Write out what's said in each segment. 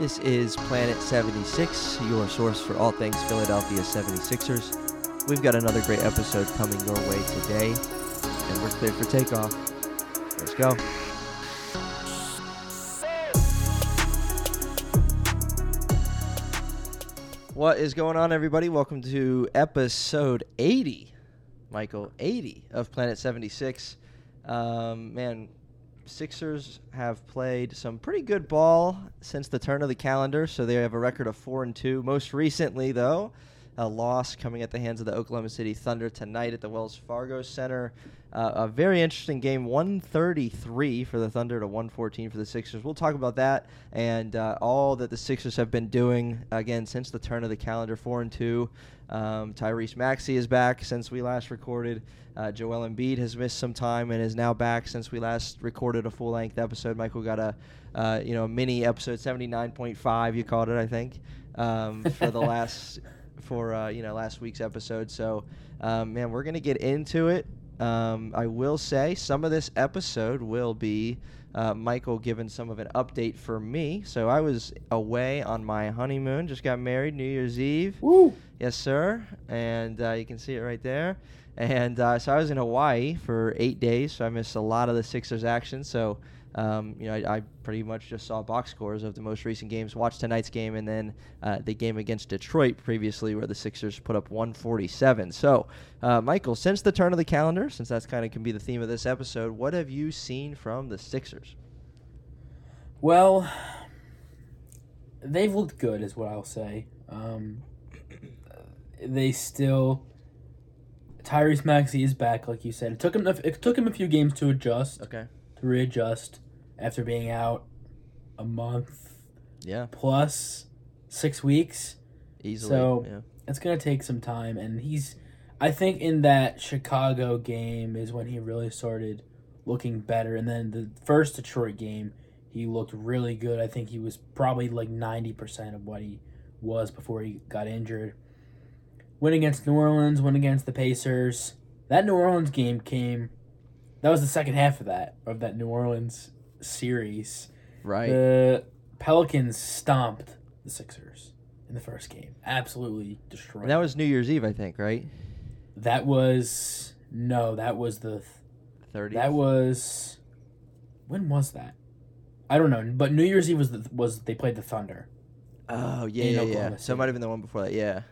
This is Planet 76, your source for all things Philadelphia 76ers. We've got another great episode coming your way today, and we're clear for takeoff. Let's go. What is going on, everybody? Welcome to episode 80, Michael, 80 of Planet 76. Um, man, Sixers have played some pretty good ball since the turn of the calendar, so they have a record of four and two. Most recently, though, a loss coming at the hands of the Oklahoma City Thunder tonight at the Wells Fargo Center. Uh, a very interesting game, 133 for the Thunder to 114 for the Sixers. We'll talk about that and uh, all that the Sixers have been doing again since the turn of the calendar, four and two. Um, Tyrese Maxey is back since we last recorded. Uh, Joel Embiid has missed some time and is now back since we last recorded a full length episode. Michael got a uh, you know mini episode 79.5 you called it I think um, for the last for uh, you know last week's episode. So um, man, we're gonna get into it. Um, I will say some of this episode will be uh, Michael giving some of an update for me. So I was away on my honeymoon, just got married New Year's Eve. Woo! Yes, sir. And uh, you can see it right there. And uh, so I was in Hawaii for eight days, so I missed a lot of the Sixers action. So um, you know, I, I, pretty much just saw box scores of the most recent games. Watched tonight's game and then uh, the game against Detroit previously, where the Sixers put up 147. So, uh, Michael, since the turn of the calendar, since that's kind of can be the theme of this episode, what have you seen from the Sixers? Well, they've looked good, is what I'll say. Um, they still. Tyrese Maxey is back, like you said. It took him. It took him a few games to adjust. Okay to readjust after being out a month. Yeah. Plus six weeks. Easily. So yeah. it's gonna take some time, and he's. I think in that Chicago game is when he really started looking better, and then the first Detroit game he looked really good. I think he was probably like ninety percent of what he was before he got injured. Win against New Orleans, win against the Pacers. That New Orleans game came that was the second half of that of that New Orleans series. Right. The Pelicans stomped the Sixers in the first game. Absolutely destroyed. And that was New Year's Eve, I think, right? That was no, that was the 30. That was when was that? I don't know, but New Year's Eve was the, was they played the Thunder. Oh yeah, yeah, yeah. So it might have been the one before that. Yeah.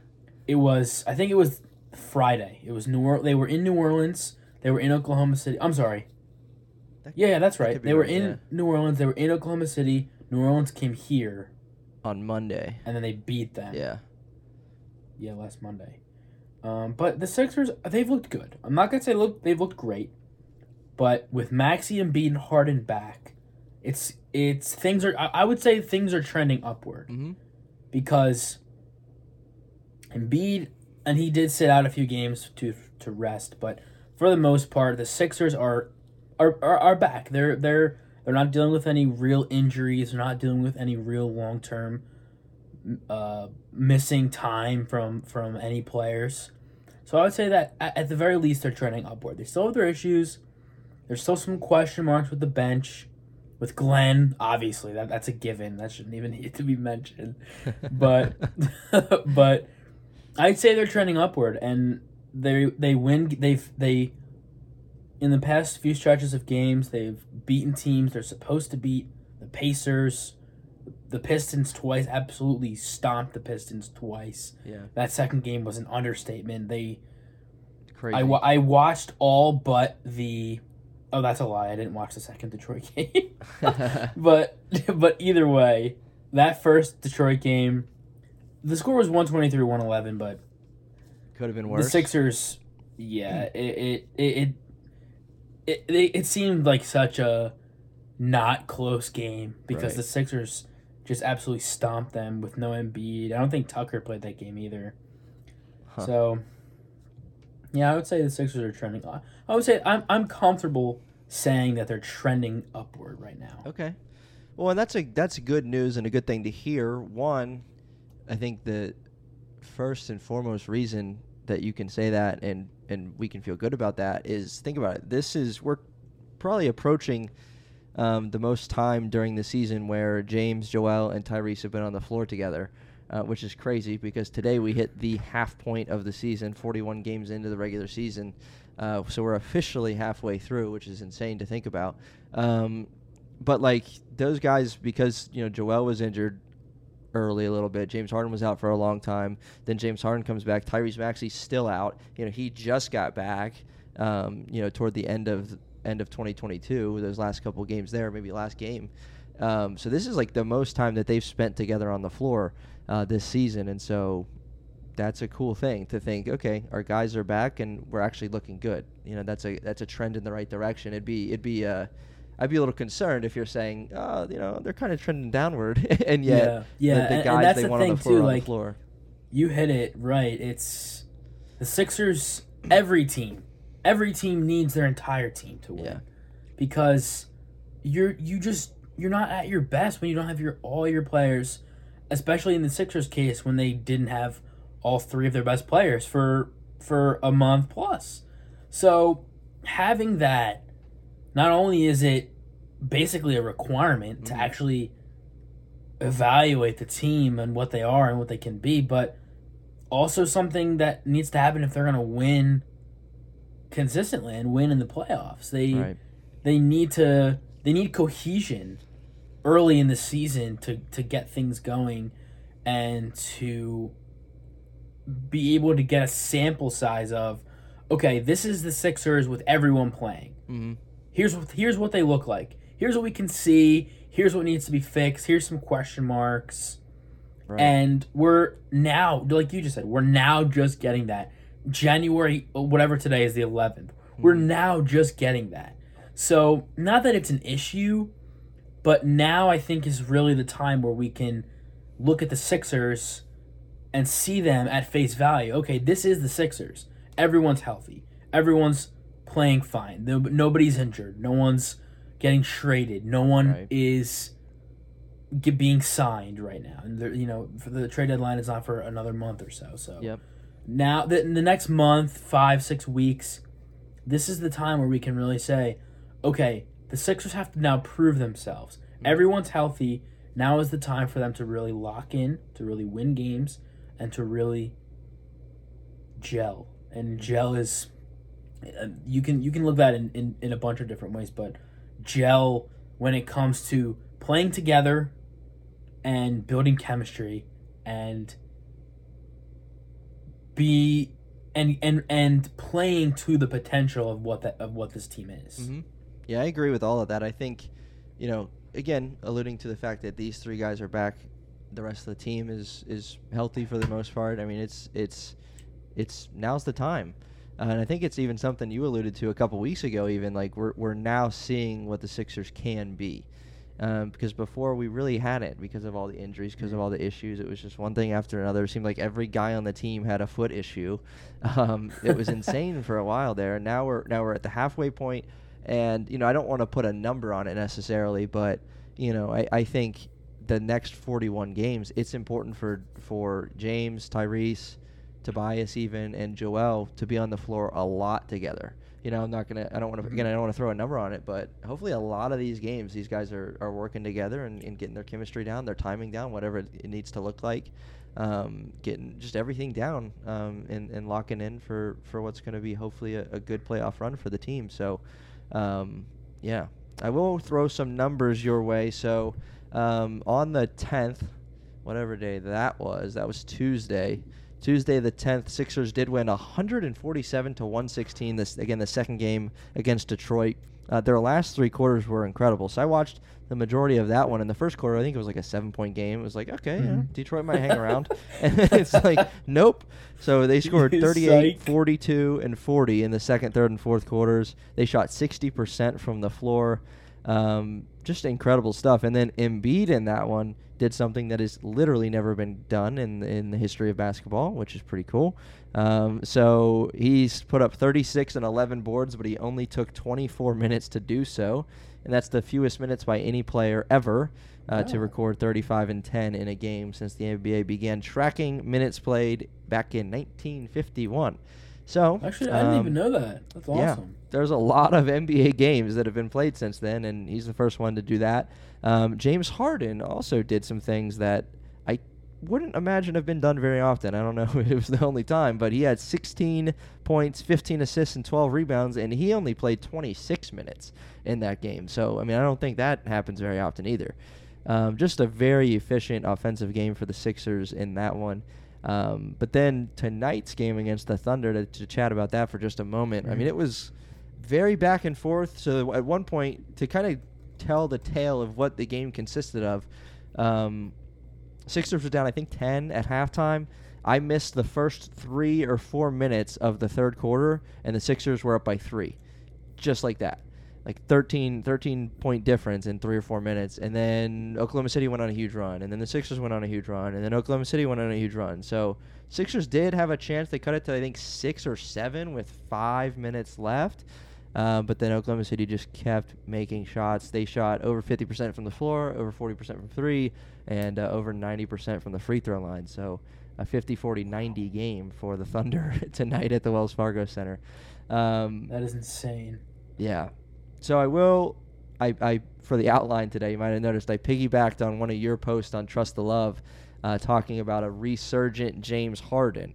It was. I think it was Friday. It was New. Or- they were in New Orleans. They were in Oklahoma City. I'm sorry. That, yeah, yeah, that's right. They were right, in yeah. New Orleans. They were in Oklahoma City. New Orleans came here on Monday, and then they beat them. Yeah. Yeah, last Monday. Um, but the Sixers, they've looked good. I'm not gonna say look they've looked great, but with Maxey and being Harden back, it's it's things are. I, I would say things are trending upward mm-hmm. because Embiid and he did sit out a few games to to rest, but for the most part, the Sixers are are, are, are back. They're they're they're not dealing with any real injuries. They're not dealing with any real long term uh, missing time from from any players. So I would say that at, at the very least they're trending upward. They still have their issues. There's still some question marks with the bench. With Glenn, obviously that that's a given. That shouldn't even need to be mentioned. But but I'd say they're trending upward and they they win they've they in the past few stretches of games they've beaten teams they're supposed to beat. The Pacers the Pistons twice absolutely stomped the Pistons twice. Yeah. That second game was an understatement. They Crazy. I, I watched all but the oh that's a lie. I didn't watch the second Detroit game. But but either way that first Detroit game the score was 123 111 but could have been worse. The Sixers, yeah, hmm. it it it it, it, it seemed like such a not close game because right. the Sixers just absolutely stomped them with no Embiid. I don't think Tucker played that game either. Huh. So, yeah, I would say the Sixers are trending. I would say I'm I'm comfortable saying that they're trending upward right now. Okay. Well, and that's a that's good news and a good thing to hear. One, I think the first and foremost reason that you can say that and and we can feel good about that is think about it. This is we're probably approaching um, the most time during the season where James, Joel, and Tyrese have been on the floor together, uh, which is crazy because today we hit the half point of the season, 41 games into the regular season. Uh, so we're officially halfway through, which is insane to think about. Um, but like those guys, because you know Joel was injured early a little bit. James Harden was out for a long time. Then James Harden comes back. Tyrese Maxey's still out. You know he just got back. Um, you know toward the end of end of 2022, those last couple games there, maybe last game. Um, so this is like the most time that they've spent together on the floor uh, this season, and so that's a cool thing to think. Okay, our guys are back, and we're actually looking good. You know, that's a that's a trend in the right direction. It'd be it'd be uh, I'd be a little concerned if you're saying, oh, you know, they're kind of trending downward, and yet yeah, yeah. the, the and, guys and that's they the want thing on the floor too. on Like the floor. you hit it right. It's the Sixers. Every team, every team needs their entire team to win, Yeah. because you're you just you're not at your best when you don't have your all your players, especially in the Sixers case when they didn't have all three of their best players for for a month plus. So having that, not only is it basically a requirement to Mhm. actually evaluate the team and what they are and what they can be, but also something that needs to happen if they're going to win consistently and win in the playoffs. They Right. they need to they need cohesion early in the season to to get things going and to be able to get a sample size of okay, this is the Sixers with everyone playing. hmm Here's what here's what they look like. Here's what we can see. Here's what needs to be fixed. Here's some question marks. Right. And we're now, like you just said, we're now just getting that. January, whatever today is the 11th. We're Mhm. now just getting that. So, not that it's an issue, but now I think is really the time where we can look at the Sixers and see them at face value. Okay, this is the Sixers. Everyone's healthy. Everyone's playing fine. No- Nobody's injured. No one's getting traded. No one Right. is get, being signed right now. And you know, for the trade deadline is not for another month or so. So Yep. now, the, in the next month, five, six weeks, this is the time where we can really say, okay, the Sixers have to now prove themselves. Mm-hmm. Everyone's healthy. Now is the time for them to really lock in, to really win games, and to really gel. And gel is you can you can look at it in, in, in a bunch of different ways, but gel when it comes to playing together and building chemistry and be and and and playing to the potential of what that of what this team is. hmm Yeah, I agree with all of that. I think, you know, again, alluding to the fact that these three guys are back, the rest of the team is is healthy for the most part. I mean, it's it's it's now's the time. Uh, and I think it's even something you alluded to a couple weeks ago. Even like we're we're now seeing what the Sixers can be, um, because before we really hadn't because of all the injuries, because of all the issues. It was just one thing after another. It seemed like every guy on the team had a foot issue. Um, it was insane for a while there. And now we're now we're at the halfway point, and you know I don't want to put a number on it necessarily, but you know I, I think the next 41 games, it's important for for James, Tyrese, Tobias, even and Joel to be on the floor a lot together. You know, I'm not gonna. I don't want to. Again, I don't want to throw a number on it, but hopefully, a lot of these games, these guys are, are working together and, and getting their chemistry down, their timing down, whatever it, needs to look like, um, getting just everything down, um, and, and locking in for, for what's going to be hopefully a, a good playoff run for the team. So, um, yeah, I will throw some numbers your way. So, um, on the 10th, whatever day that was, that was Tuesday. Tuesday the 10th, Sixers did win 147 to 116. This again the second game against Detroit. Uh, their last three quarters were incredible. So I watched the majority of that one. In the first quarter, I think it was like a seven-point game. It was like, okay, yeah, Mhm. Detroit might hang around. and it's like, nope. So they scored 38, Psych. 42, and 40 in the second, third, and fourth quarters. They shot 60% from the floor. Um, just incredible stuff. And then Embiid in that one did something that has literally never been done in in the history of basketball, which is pretty cool. Um, so he's put up 36 and 11 boards, but he only took 24 minutes to do so, and that's the fewest minutes by any player ever uh, to record 35 and 10 in a game since the NBA began tracking minutes played back in 1951. So Actually, I didn't um, even know that. That's yeah. awesome. there's a lot of NBA games that have been played since then, and he's the first one to do that. Um, James Harden also did some things that I wouldn't imagine have been done very often. I don't know if it was the only time, but he had 16 points, 15 assists, and 12 rebounds, and he only played 26 minutes in that game. So, I mean, I don't think that happens very often either. Um, just a very efficient offensive game for the Sixers in that one. Um, but then tonight's game against the Thunder, to, to chat about that for just a moment. I Mhm. mean, it was very back and forth. So at one point, to kind of tell the tale of what the game consisted of, um, Sixers were down, I think, 10 at halftime. I missed the first three or four minutes of the third quarter, and the Sixers were up by three. Just like that. Like 13, 13 point difference in three or four minutes. And then Oklahoma City went on a huge run. And then the Sixers went on a huge run. And then Oklahoma City went on a huge run. So Sixers did have a chance. They cut it to, I think, six or seven with five minutes left. Um, but then Oklahoma City just kept making shots. They shot over 50% from the floor, over 40% from three, and uh, over 90% from the free throw line. So a 50 40 90 game for the Thunder tonight at the Wells Fargo Center. Um, That is insane. yeah. So I will. I, I for the outline today, you might have noticed I piggybacked on one of your posts on Trust the Love, uh, talking about a resurgent James Harden.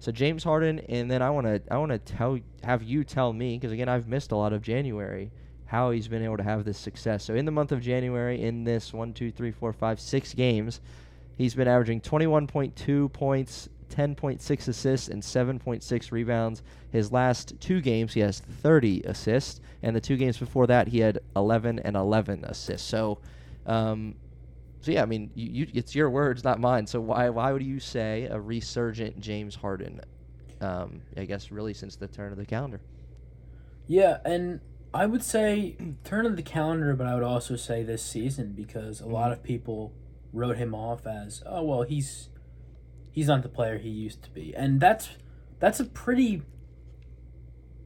So James Harden, and then I want to I want to tell have you tell me because again I've missed a lot of January how he's been able to have this success. So in the month of January, in this one, two, three, four, five, six games, he's been averaging 21.2 points, 10.6 assists, and 7.6 rebounds. His last two games, he has 30 assists, and the two games before that, he had 11 and 11 assists. So, um, so yeah, I mean, you, you, it's your words, not mine. So why why would you say a resurgent James Harden? Um, I guess really since the turn of the calendar. Yeah, and I would say turn of the calendar, but I would also say this season because a lot of people wrote him off as, oh well, he's he's not the player he used to be, and that's that's a pretty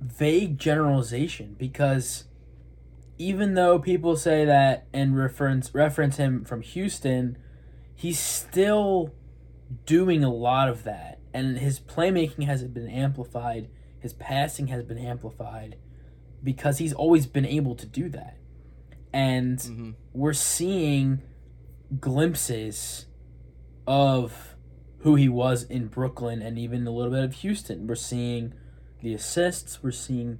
vague generalization because even though people say that and reference reference him from Houston, he's still doing a lot of that, and his playmaking has been amplified. His passing has been amplified because he's always been able to do that. And Mm-hmm. we're seeing glimpses of who he was in Brooklyn and even a little bit of Houston. We're seeing the assists, we're seeing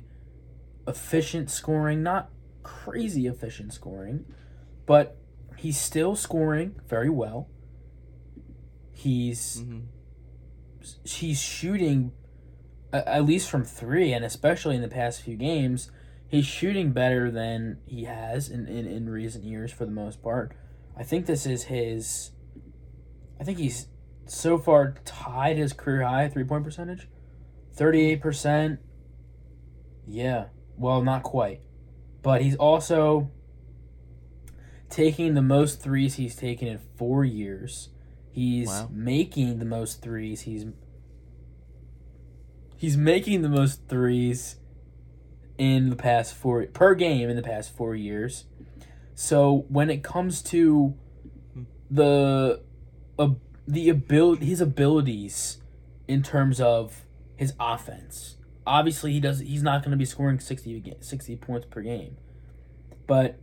efficient scoring, not crazy efficient scoring, but he's still scoring very well. He's Mm-hmm. he's shooting at least from three, and especially in the past few games, he's shooting better than he has in, in, in recent years for the most part. I think this is his. I think he's so far tied his career high three point percentage, thirty eight percent. Yeah, well, not quite, but he's also taking the most threes he's taken in four years. He's Wow. making the most threes. He's he's making the most threes in the past four per game in the past four years. So when it comes to the uh, the ability his abilities in terms of his offense, obviously he does he's not going to be scoring 60, 60 points per game, but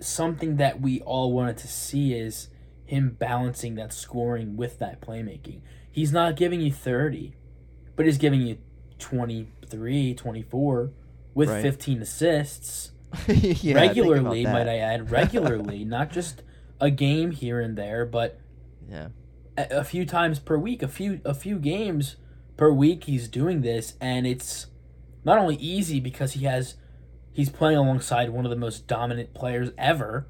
something that we all wanted to see is him balancing that scoring with that playmaking. He's not giving you 30, but he's giving you 23, 24 with Right. 15 assists yeah, regularly, might I add, regularly, not just a game here and there, but Yeah. a, a few times per week, a few a few games per week he's doing this and it's not only easy because he has he's playing alongside one of the most dominant players ever,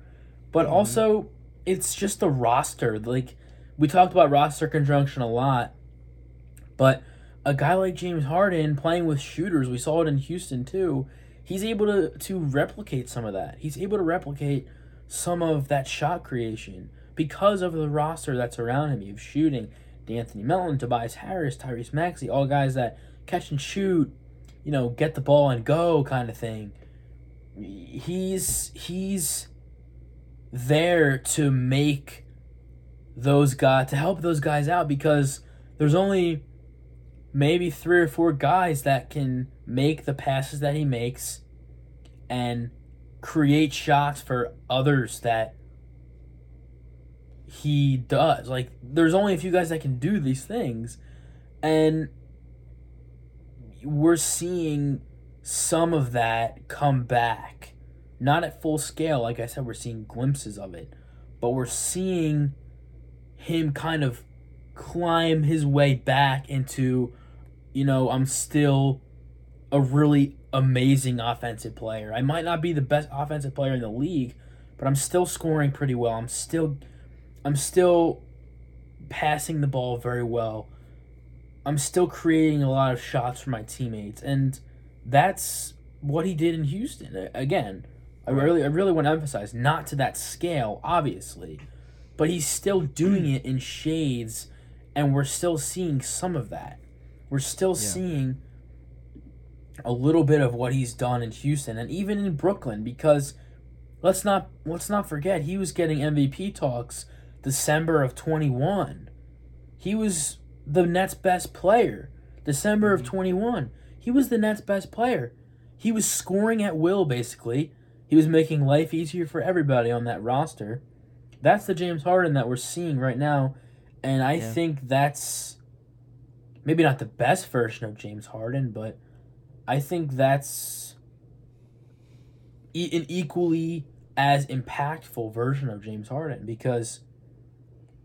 but Mhm. also it's just the roster. Like we talked about roster conjunction a lot, but a guy like James Harden playing with shooters, we saw it in Houston too. He's able to to replicate some of that. He's able to replicate some of that shot creation because of the roster that's around him. You have shooting, De'Anthony Melton, Tobias Harris, Tyrese Maxey, all guys that catch and shoot, you know, get the ball and go kind of thing. He's he's there to make those guys to help those guys out because there's only maybe three or four guys that can make the passes that he makes and create shots for others that he does. Like there's only a few guys that can do these things and we're seeing some of that come back. Not at full scale, like I said, we're seeing glimpses of it, but we're seeing him kind of climb his way back into, you know, I'm still a really amazing offensive player. I might not be the best offensive player in the league, but I'm still scoring pretty well. I'm still I'm still passing the ball very well. I'm still creating a lot of shots for my teammates and that's what he did in Houston. Again, I really I really want to emphasize not to that scale, obviously, but he's still doing it in shades and we're still seeing some of that. We're still Yeah. seeing a little bit of what he's done in Houston and even in Brooklyn because let's not let's not forget he was getting MVP talks December of 21. He was the Nets best player. December of mm-hmm. 21. He was the Nets best player. He was scoring at will basically. He was making life easier for everybody on that roster. That's the James Harden that we're seeing right now and I Yeah. think that's maybe not the best version of James Harden, but I think that's e- an equally as impactful version of James Harden because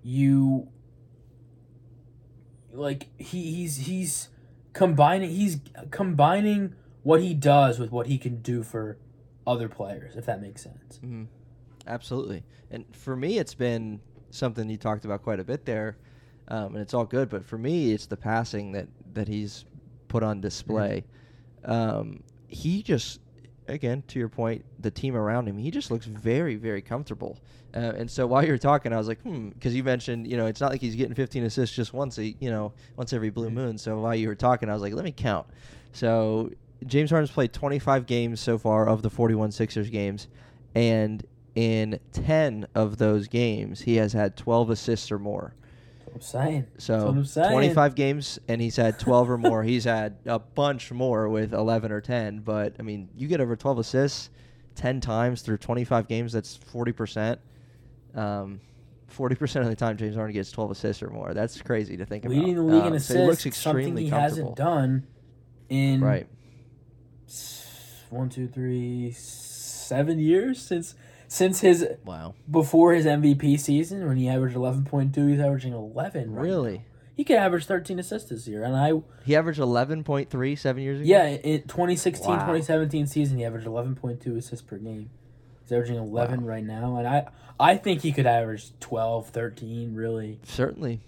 you like he he's he's combining he's combining what he does with what he can do for other players if that makes sense. hmm Absolutely. And for me, it's been something you talked about quite a bit there, um, and it's all good. But for me, it's the passing that that he's put on display. Um, he just, again, to your point, the team around him, he just looks very, very comfortable. Uh, and so while you were talking, I was like, hmm, because you mentioned, you know, it's not like he's getting 15 assists just once, a, you know, once every blue moon. So while you were talking, I was like, let me count. So James Harden's played 25 games so far of the 41 Sixers games, and in 10 of those games, he has had 12 assists or more. I'm saying. So I'm saying. 25 games, and he's had 12 or more. He's had a bunch more with 11 or 10. But I mean, you get over 12 assists 10 times through 25 games. That's 40 percent. Um, 40% of the time, James Harden gets 12 assists or more. That's crazy to think Leading the about. league in Um, assists, so he looks something he comfortable. hasn't done in Right. one, two, three, seven years since since his Wow. before his MVP season when he averaged eleven point two. He's averaging eleven. right Really? now. He could average thirteen assists this year, and I He averaged 11.3 seven years ago. yeah in 2016, Wow. 2017 season he averaged eleven point two assists per game. He's averaging eleven right now, and I I think he could average 12, 13, Really, Certainly,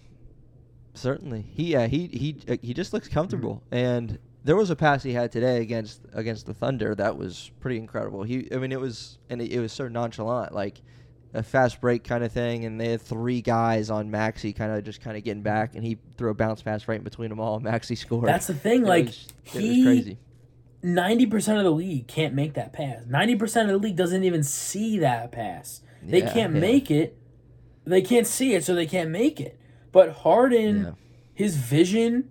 certainly. He yeah he he uh, he just looks comfortable. Mm-hmm. And there was a pass he had today against against the Thunder that was pretty incredible. He I mean it was and it, it was so nonchalant like a fast break kind of thing, and they had three guys on Maxey kind of just kind of getting back, and he threw a bounce pass right in between them all. and Maxey scored. that's the thing. It Like was- it he was crazy. ninety percent of the league can't make that pass. Ninety percent of the league doesn't even see that pass. They Yeah, can't yeah. make it. They can't see it, so they can't make it. But Harden, Yeah. his vision,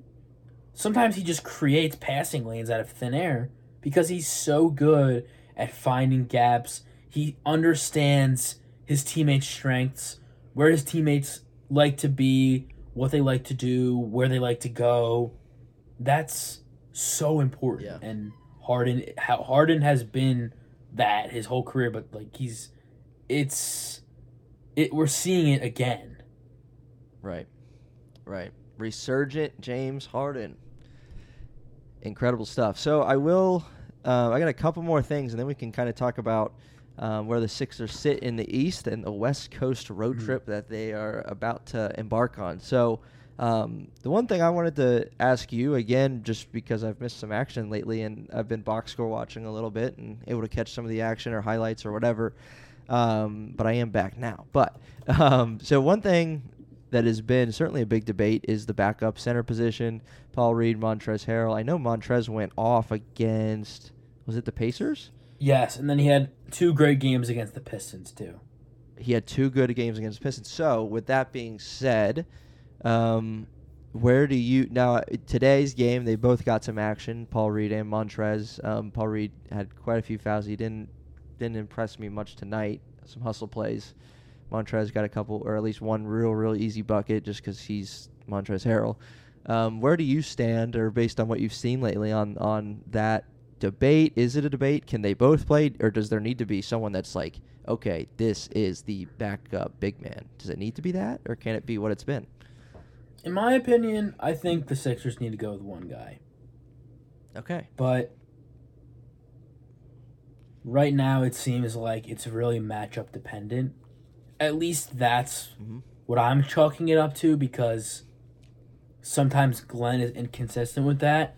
sometimes he just creates passing lanes out of thin air because he's so good at finding gaps. He understands his teammates' strengths, where his teammates like to be, what they like to do, where they like to go. That's so important. Yeah. And Harden, how Harden has been that his whole career, but like he's, it's, it. We're seeing it again. Right. Right. Resurgent James Harden. Incredible stuff. So I will. Uh, I got a couple more things, and then we can kind of talk about um, where the Sixers sit in the East and the West Coast road Mhm. trip that they are about to embark on. So um, the one thing I wanted to ask you again, just because I've missed some action lately, and I've been box score watching a little bit and able to catch some of the action or highlights or whatever. Um, but I am back now. But um, so one thing that has been certainly a big debate is the backup center position. Paul Reed, Montrezl Harrell. I know Montrez went off against was it the Pacers? Yes, and then he had two great games against the Pistons too. He had two good games against the Pistons. So with that being said, um, where do you now? Today's game, they both got some action. Paul Reed and Montrez. Um, Paul Reed had quite a few fouls. He didn't didn't impress me much tonight. Some hustle plays. Montrez got a couple, or at least one real, real easy bucket, just because he's Montrezl Harrell. Um, where do you stand, or based on what you've seen lately, on on that debate? Is it a debate? Can they both play, or does there need to be someone that's like, okay, this is the backup big man? Does it need to be that, or can it be what it's been? In my opinion, I think the Sixers need to go with one guy. Okay. But right now, it seems like it's really matchup dependent. At least that's Mhm. what I'm chalking it up to because sometimes Glenn is inconsistent with that.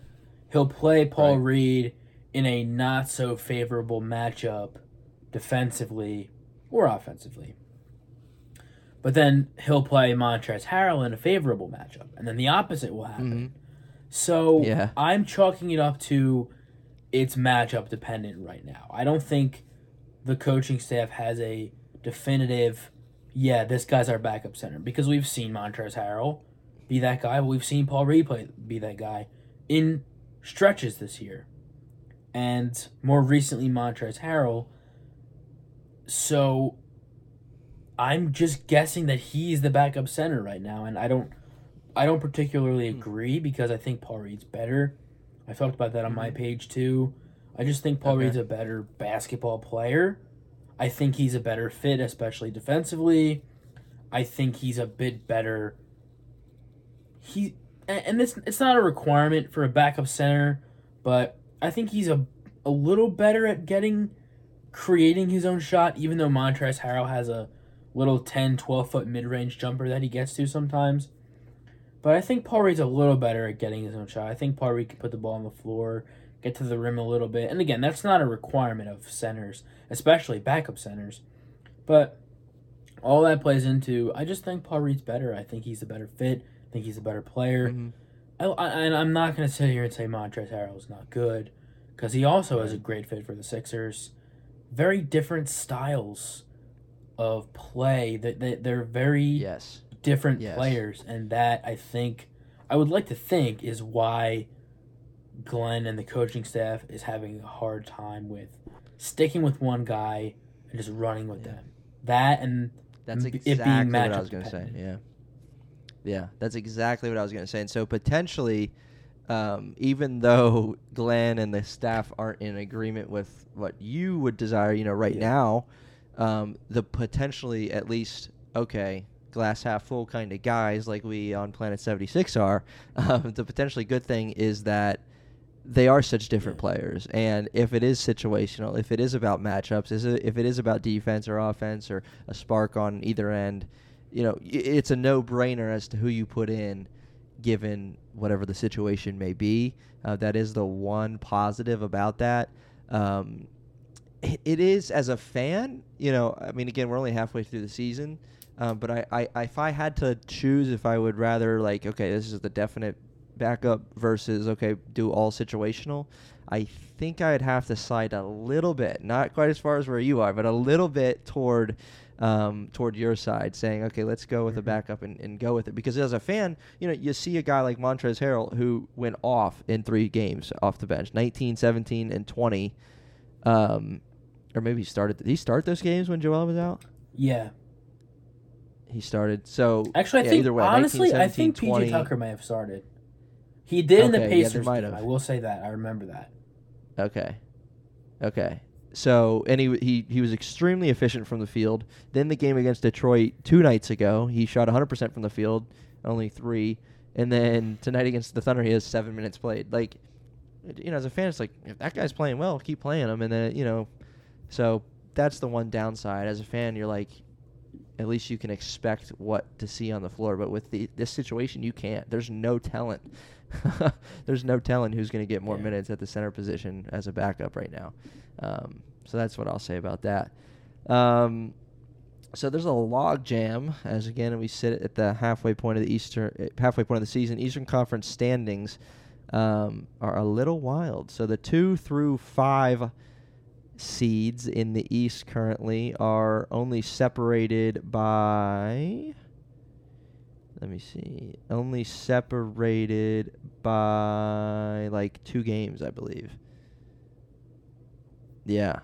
He'll play Paul Right. Reed in a not so favorable matchup defensively or offensively. But then he'll play Montrezl Harrell in a favorable matchup, and then the opposite will happen. Mhm. So Yeah. I'm chalking it up to it's matchup dependent right now. I don't think the coaching staff has a definitive, yeah, this guy's our backup center because we've seen Montrezl Harrell be that guy. We've seen Paul Reed play, be that guy in stretches this year, and more recently Montrezl Harrell. So I'm just guessing that he's the backup center right now, and I don't, I don't particularly Hmm. agree because I think Paul Reed's better. I talked about that on my Mhm. page too. I just think Paul Okay. Reed's a better basketball player. I think he's a better fit, especially defensively. I think he's a bit better. He and, this it's not a requirement for a backup center, but I think he's a a little better at getting creating his own shot, even though Montrezl Harrell has a little 10, 12 foot mid range jumper that he gets to sometimes. But I think Paul Reed's a little better at getting his own shot. I think Paul Reed can put the ball on the floor, get to the rim a little bit. And again, that's not a requirement of centers, especially backup centers. But all that plays into I just think Paul Reed's better. I think he's a better fit. I think he's a better player. Mhm. I, I, and I'm not going to sit here and say Montrezl Harrell is not good because he also has a great fit for the Sixers. Very different styles of play. That they, they're very Yes. different Yes. players, and that I think I would like to think is why Glenn and the coaching staff is having a hard time with sticking with one guy and just running with Yeah. them. That and That's it being exactly what I was going to say. Yeah. Yeah, that's exactly what I was going to say. And so potentially, um, even though Glenn and the staff aren't in agreement with what you would desire, you know, right Yeah. now, um, the potentially at least okay glass half full kind of guys like we on Planet Seventy Six are. Um, the potentially good thing is that they are such different players, and if it is situational, if it is about matchups, is it, if it is about defense or offense or a spark on either end, you know, it's a no-brainer as to who you put in, given whatever the situation may be. Uh, that is the one positive about that. Um, it, it is as a fan, you know. I mean, again, we're only halfway through the season, um, but I, I, if I had to choose, if I would rather like, okay, this is the definite backup versus okay, do all situational. I think I'd have to slide a little bit, not quite as far as where you are, but a little bit toward um, toward your side, saying, okay, let's go with the Mhm. backup and, and go with it. Because as a fan, you know, you see a guy like Montrezl Harrell who went off in three games off the bench, 19, 17, and 20. Um, or maybe he started. Did he start those games when Joel was out? yeah. He started. So Actually, I yeah, think either way, honestly, 19, I think 20. PJ Tucker may have started. He did in the Okay, yeah, Pacers game. have. I will say that. I remember that. Okay. Okay. So and he he he was extremely efficient from the field. Then the game against Detroit two nights ago, he shot 100% from the field, only 3. And then tonight against the Thunder he has 7 minutes played. Like you know, as a fan it's like if that guy's playing well, keep playing him and then, you know, so that's the one downside. As a fan, you're like at least you can expect what to see on the floor, but with the this situation you can't. There's no talent. There's no telling who's going to get more Yeah. minutes at the center position as a backup right now. Um, so that's what I'll say about that. Um, so there's a log jam as again we sit at the halfway point of the Eastern eh, halfway point of the season. Eastern Conference standings um, are a little wild. So the two through five seeds in the East currently are only separated by. Let me see. Only separated by like two games, I believe. Yeah.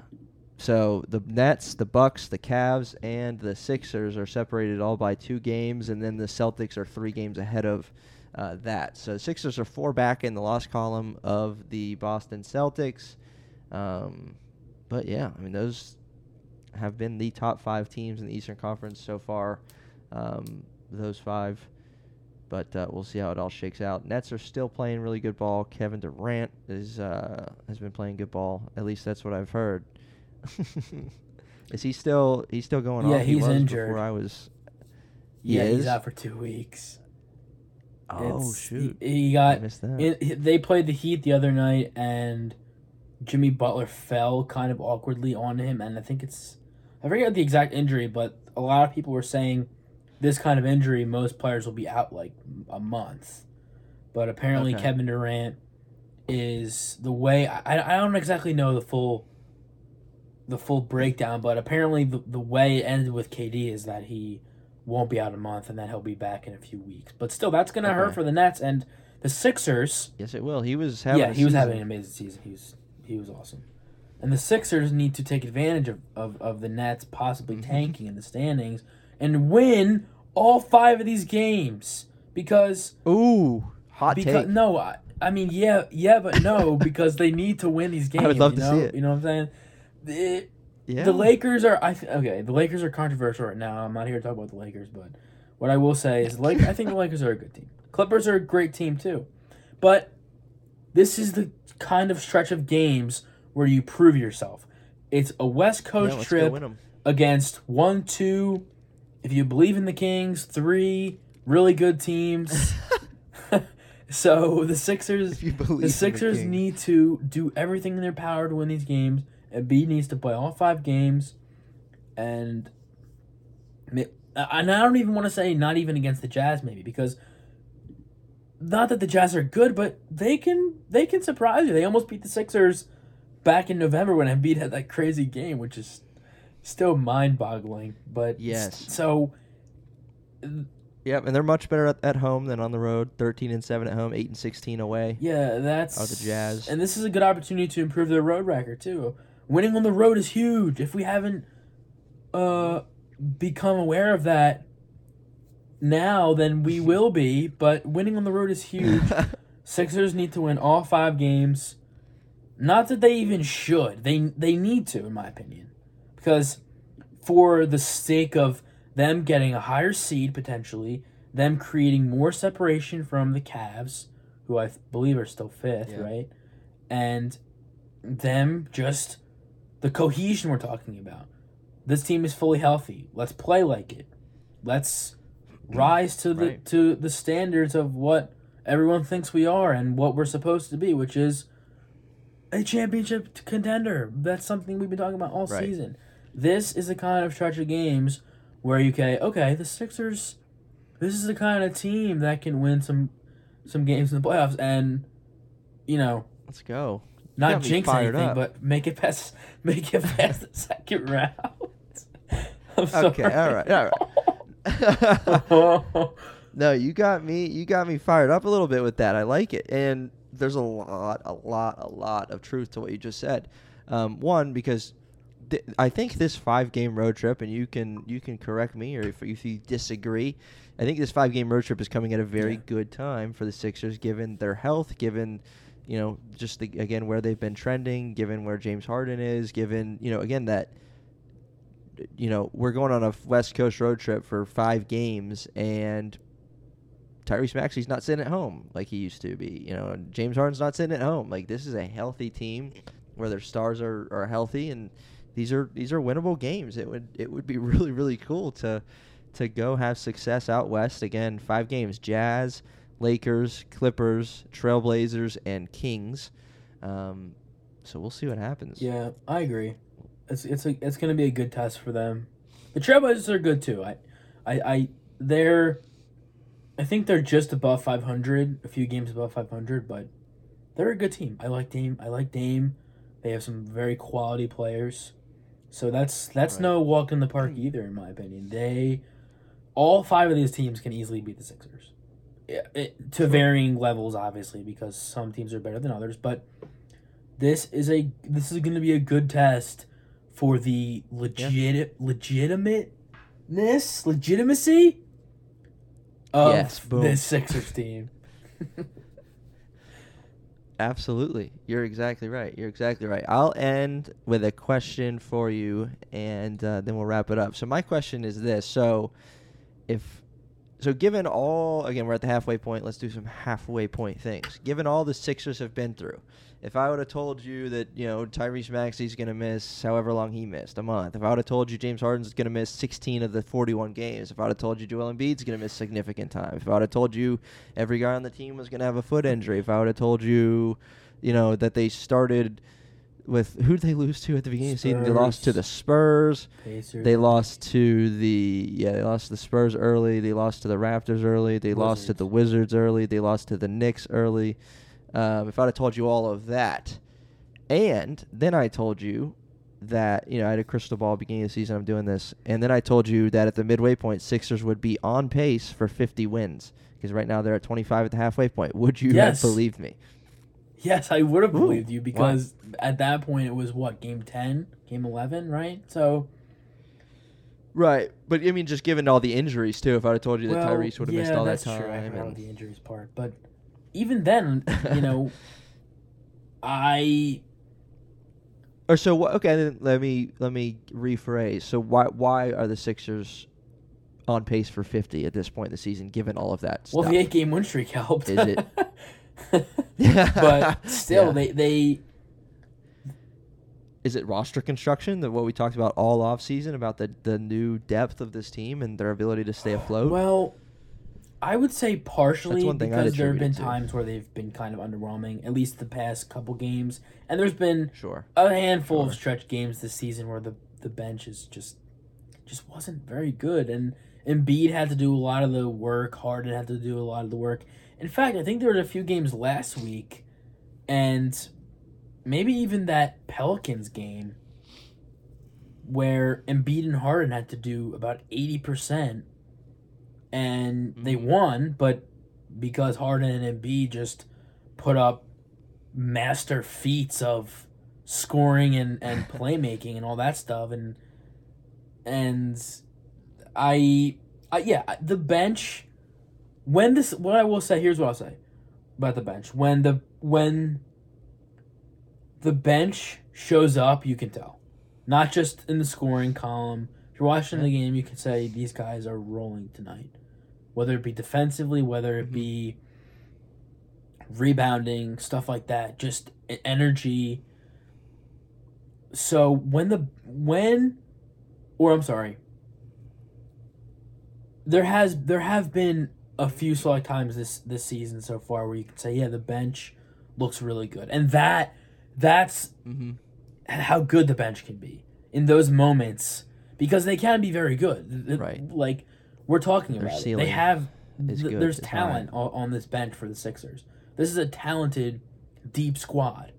So the Nets, the Bucks, the Cavs, and the Sixers are separated all by two games, and then the Celtics are three games ahead of uh, that. So the Sixers are four back in the loss column of the Boston Celtics. Um, but yeah, I mean those have been the top five teams in the Eastern Conference so far. Um, those five, but uh, we'll see how it all shakes out. Nets are still playing really good ball. Kevin Durant is uh, has been playing good ball. At least that's what I've heard. is he still? He's still going Yeah, off. He he's was injured. Before I was. He yeah, he's is? out for two weeks. Oh It's- shoot! He, he I got. missed that. It, they played the Heat the other night, and Jimmy Butler fell kind of awkwardly on him, and I think it's. I forget the exact injury, but a lot of people were saying this kind of injury, most players will be out like a month. But apparently, Okay. Kevin Durant is the way I, I don't exactly know the full the full breakdown, but apparently the, the way it ended with KD is that he won't be out a month and that he'll be back in a few weeks. But still, that's gonna hurt for the Nets and the Sixers. yes, it will. He was having. yeah, he was having an amazing season. He was he was awesome. And the Sixers need to take advantage of, of, of the Nets possibly Mhm. tanking in the standings and win all five of these games because Ooh, hot because take. no, I, I mean yeah, yeah, but no, because they need to win these games. I would love you to know? see it. You know what I'm saying? The, yeah. the Lakers are I th- okay. The Lakers are controversial right now. I'm not here to talk about the Lakers, but what I will say is, like, I think the Lakers are a good team. Clippers are a great team too, but this is the kind of stretch of games where you prove yourself. It's a West Coast let's trip against one, two. If you believe in the Kings, three really good teams. so the Sixers If you believe the Sixers King. need to do everything in their power to win these games. Embiid needs to play all five games, and and I don't even want to say not even against the Jazz, maybe because not that the Jazz are good, but they can they can surprise you. They almost beat the Sixers back in November when Embiid had that crazy game, which is still mind boggling. But Yes. so Yep, and they're much better at, at home than on the road. Thirteen and seven at home, eight and sixteen away. Yeah, that's Are the Jazz. and this is a good opportunity to improve their road record too. Winning on the road is huge. If we haven't uh become aware of that now, then we will be. But winning on the road is huge. Sixers need to win all five games. Not that they even should. They they need to, in my opinion, because for the sake of them getting a higher seed potentially, them creating more separation from the Cavs, who I believe are still fifth, Yeah. right, and them just the cohesion we're talking about. This team is fully healthy. Let's play like it. Let's rise to the Right. to the standards of what everyone thinks we are and what we're supposed to be, which is a championship contender. That's something we've been talking about all Right. season. This is the kind of stretch of games where you can okay, the Sixers. This is the kind of team that can win some some games in the playoffs, and you know, Let's go. not jinx anything, up. but make it past make it past the second round. I'm Okay, all right, all right. no, you got me. You got me fired up a little bit with that. I like it, and there's a lot, a lot, a lot of truth to what you just said. Um, one, because th- I think this five game road trip, and you can you can correct me or if, if you disagree. I think this five game road trip is coming at a very Yeah. good time for the Sixers, given their health, given you know just the, again where they've been trending, given where James Harden is, given you know again that you know, we're going on a West Coast road trip for five games, and Tyrese Maxey's not sitting at home like he used to be. You know, James Harden's not sitting at home. Like this is a healthy team where their stars are, are healthy, and these are these are winnable games. It would it would be really really cool to to go have success out west again. Five games: Jazz, Lakers, Clippers, Trailblazers, and Kings. Um, so we'll see what happens. Yeah, I agree. It's it's a, it's going to be a good test for them. The Trailblazers are good too. I, I, I they're, I think they're just above five hundred, a few games above five hundred, but they're a good team. I like Dame. I like Dame. They have some very quality players, so that's that's Right. no walk in the park hmm. either, in my opinion. They all five of these teams can easily beat the Sixers. It, it, eh, to varying levels, obviously, because some teams are better than others. But this is a this is going to be a good test for the legit legitimateness legitimacy of Yes, boom. this Sixers team. Absolutely. You're exactly right. You're exactly right. I'll end with a question for you and uh, then we'll wrap it up. So my question is this. So if so given all again we're at the halfway point, let's do some halfway point things. Given all the Sixers have been through. If I would have told you that, you know, Tyrese Maxey's going to miss however long he missed, a month. If I would have told you James Harden's going to miss 16 of the 41 games. If I would have told you Joel Embiid's going to miss significant time. If I would have told you every guy on the team was going to have a foot injury. If I would have told you, you know, that they started with who did they lose to at the beginning of the season? They lost to the Spurs. Pacers. They lost to the yeah, they lost to the Spurs early. They lost to the Raptors early. They lost to the Wizards early. They lost to the Knicks early. Um, if I'd have told you all of that, and then I told you that you know I had a crystal ball beginning of the season. I'm doing this, and then I told you that at the midway point, Sixers would be on pace for 50 wins because right now they're at 25 at the halfway point. Would you Yes. have believed me? Yes, I would have Ooh, believed you because at that point it was what game ten, game eleven, right? So Right, but I mean, just given all the injuries too, if I'd have told you that well, Tyrese would have yeah, missed all that that's time, True. I forgot and- the injuries part, but even then, you know, I Or so wha- okay, then let me let me rephrase. So why why are the Sixers on pace for 50 at this point in the season given all of that well stuff? the eight game win streak helped. Is it? but still, Yeah. they they Is it roster construction that what we talked about all off season about the the new depth of this team and their ability to stay afloat? Well, I would say partially one thing because there have been to. times where they've been kind of underwhelming, at least the past couple games, and there's been sure. a handful of stretch games this season where the the bench is just just wasn't very good, and Embiid had to do a lot of the work. Harden had to do a lot of the work. In fact, I think there were a few games last week, and maybe even that Pelicans game where Embiid and Harden had to do about eighty percent, and they Mhm. won, but because Harden and Embiid just put up master feats of scoring and, and playmaking and all that stuff and and I, I yeah the bench when this what I will say here's what I'll say about the bench when the when the bench shows up you can tell not just in the scoring column you're watching the game you can say these guys are rolling tonight. Whether it be defensively whether it be rebounding stuff like that just energy. So when the when or I'm sorry. There has there have been a few select times this this season so far where you can say yeah the bench looks really good. And that that's Mm-hmm. how good the bench can be. In those moments because they can be very good Right. like we're talking Their about it. they have is th- good, there's it's talent on, on this bench for the Sixers this is a talented deep squad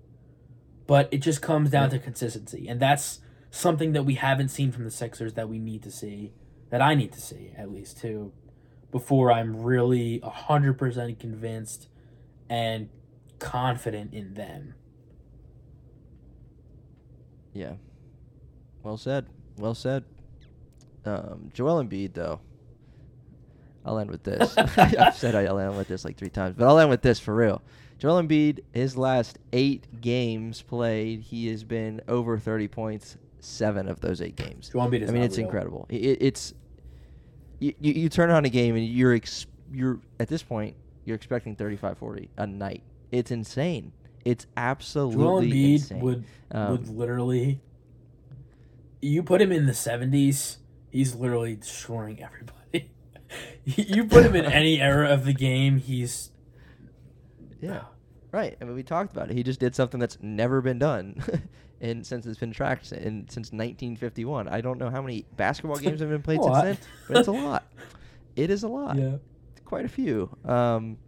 but it just comes down Yep. to consistency and that's something that we haven't seen from the Sixers that we need to see that I need to see at least too before I'm really 100% convinced and confident in them. Yeah. Well said. Well said. Um, Joel Embiid, though. I'll end with this. I've said I'll end with this like three times, but I'll end with this for real. Joel Embiid, his last eight games played, he has been over 30 points seven of those eight games. Joel Embiid is I mean, it's real. incredible. It, it's you, you, you turn on a game and you're ex, you're at this point you're expecting 35 40 a night. It's insane. It's absolutely Joel Embiid insane. would Um, would literally. You put him in the seventies, he's literally destroying everybody. you put him in any era of the game, he's Yeah. Right. I mean, we talked about it. He just did something that's never been done, and since it's been tracked in since 1951. I don't know how many basketball games have been played since then, but it's a lot. It is a lot. yeah. Quite a few. Um,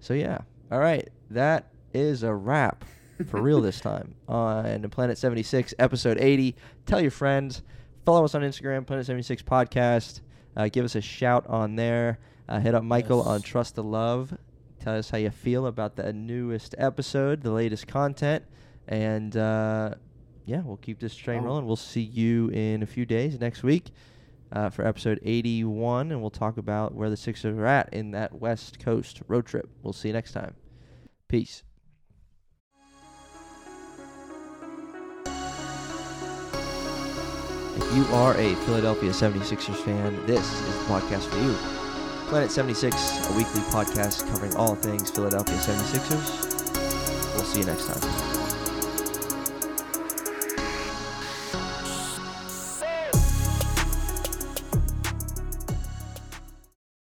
so yeah. All right. That is a wrap for real this time on Planet 76, episode 80. Tell your friends. Follow us on Instagram, Planet 76 Podcast. uh, give us a shout on there. Uh, hit up Michael on Trust the Love. Tell us how you feel about the newest episode, the latest content, and uh, yeah, we'll keep this train Oh. rolling. We'll see you in a few days next week uh, for episode 81, and we'll talk about where the Sixers are at in that West Coast road trip. We'll see you next time. Peace. If you are a Philadelphia 76ers fan, this is the podcast for you. Planet 76, a weekly podcast covering all things Philadelphia 76ers. We'll see you next time.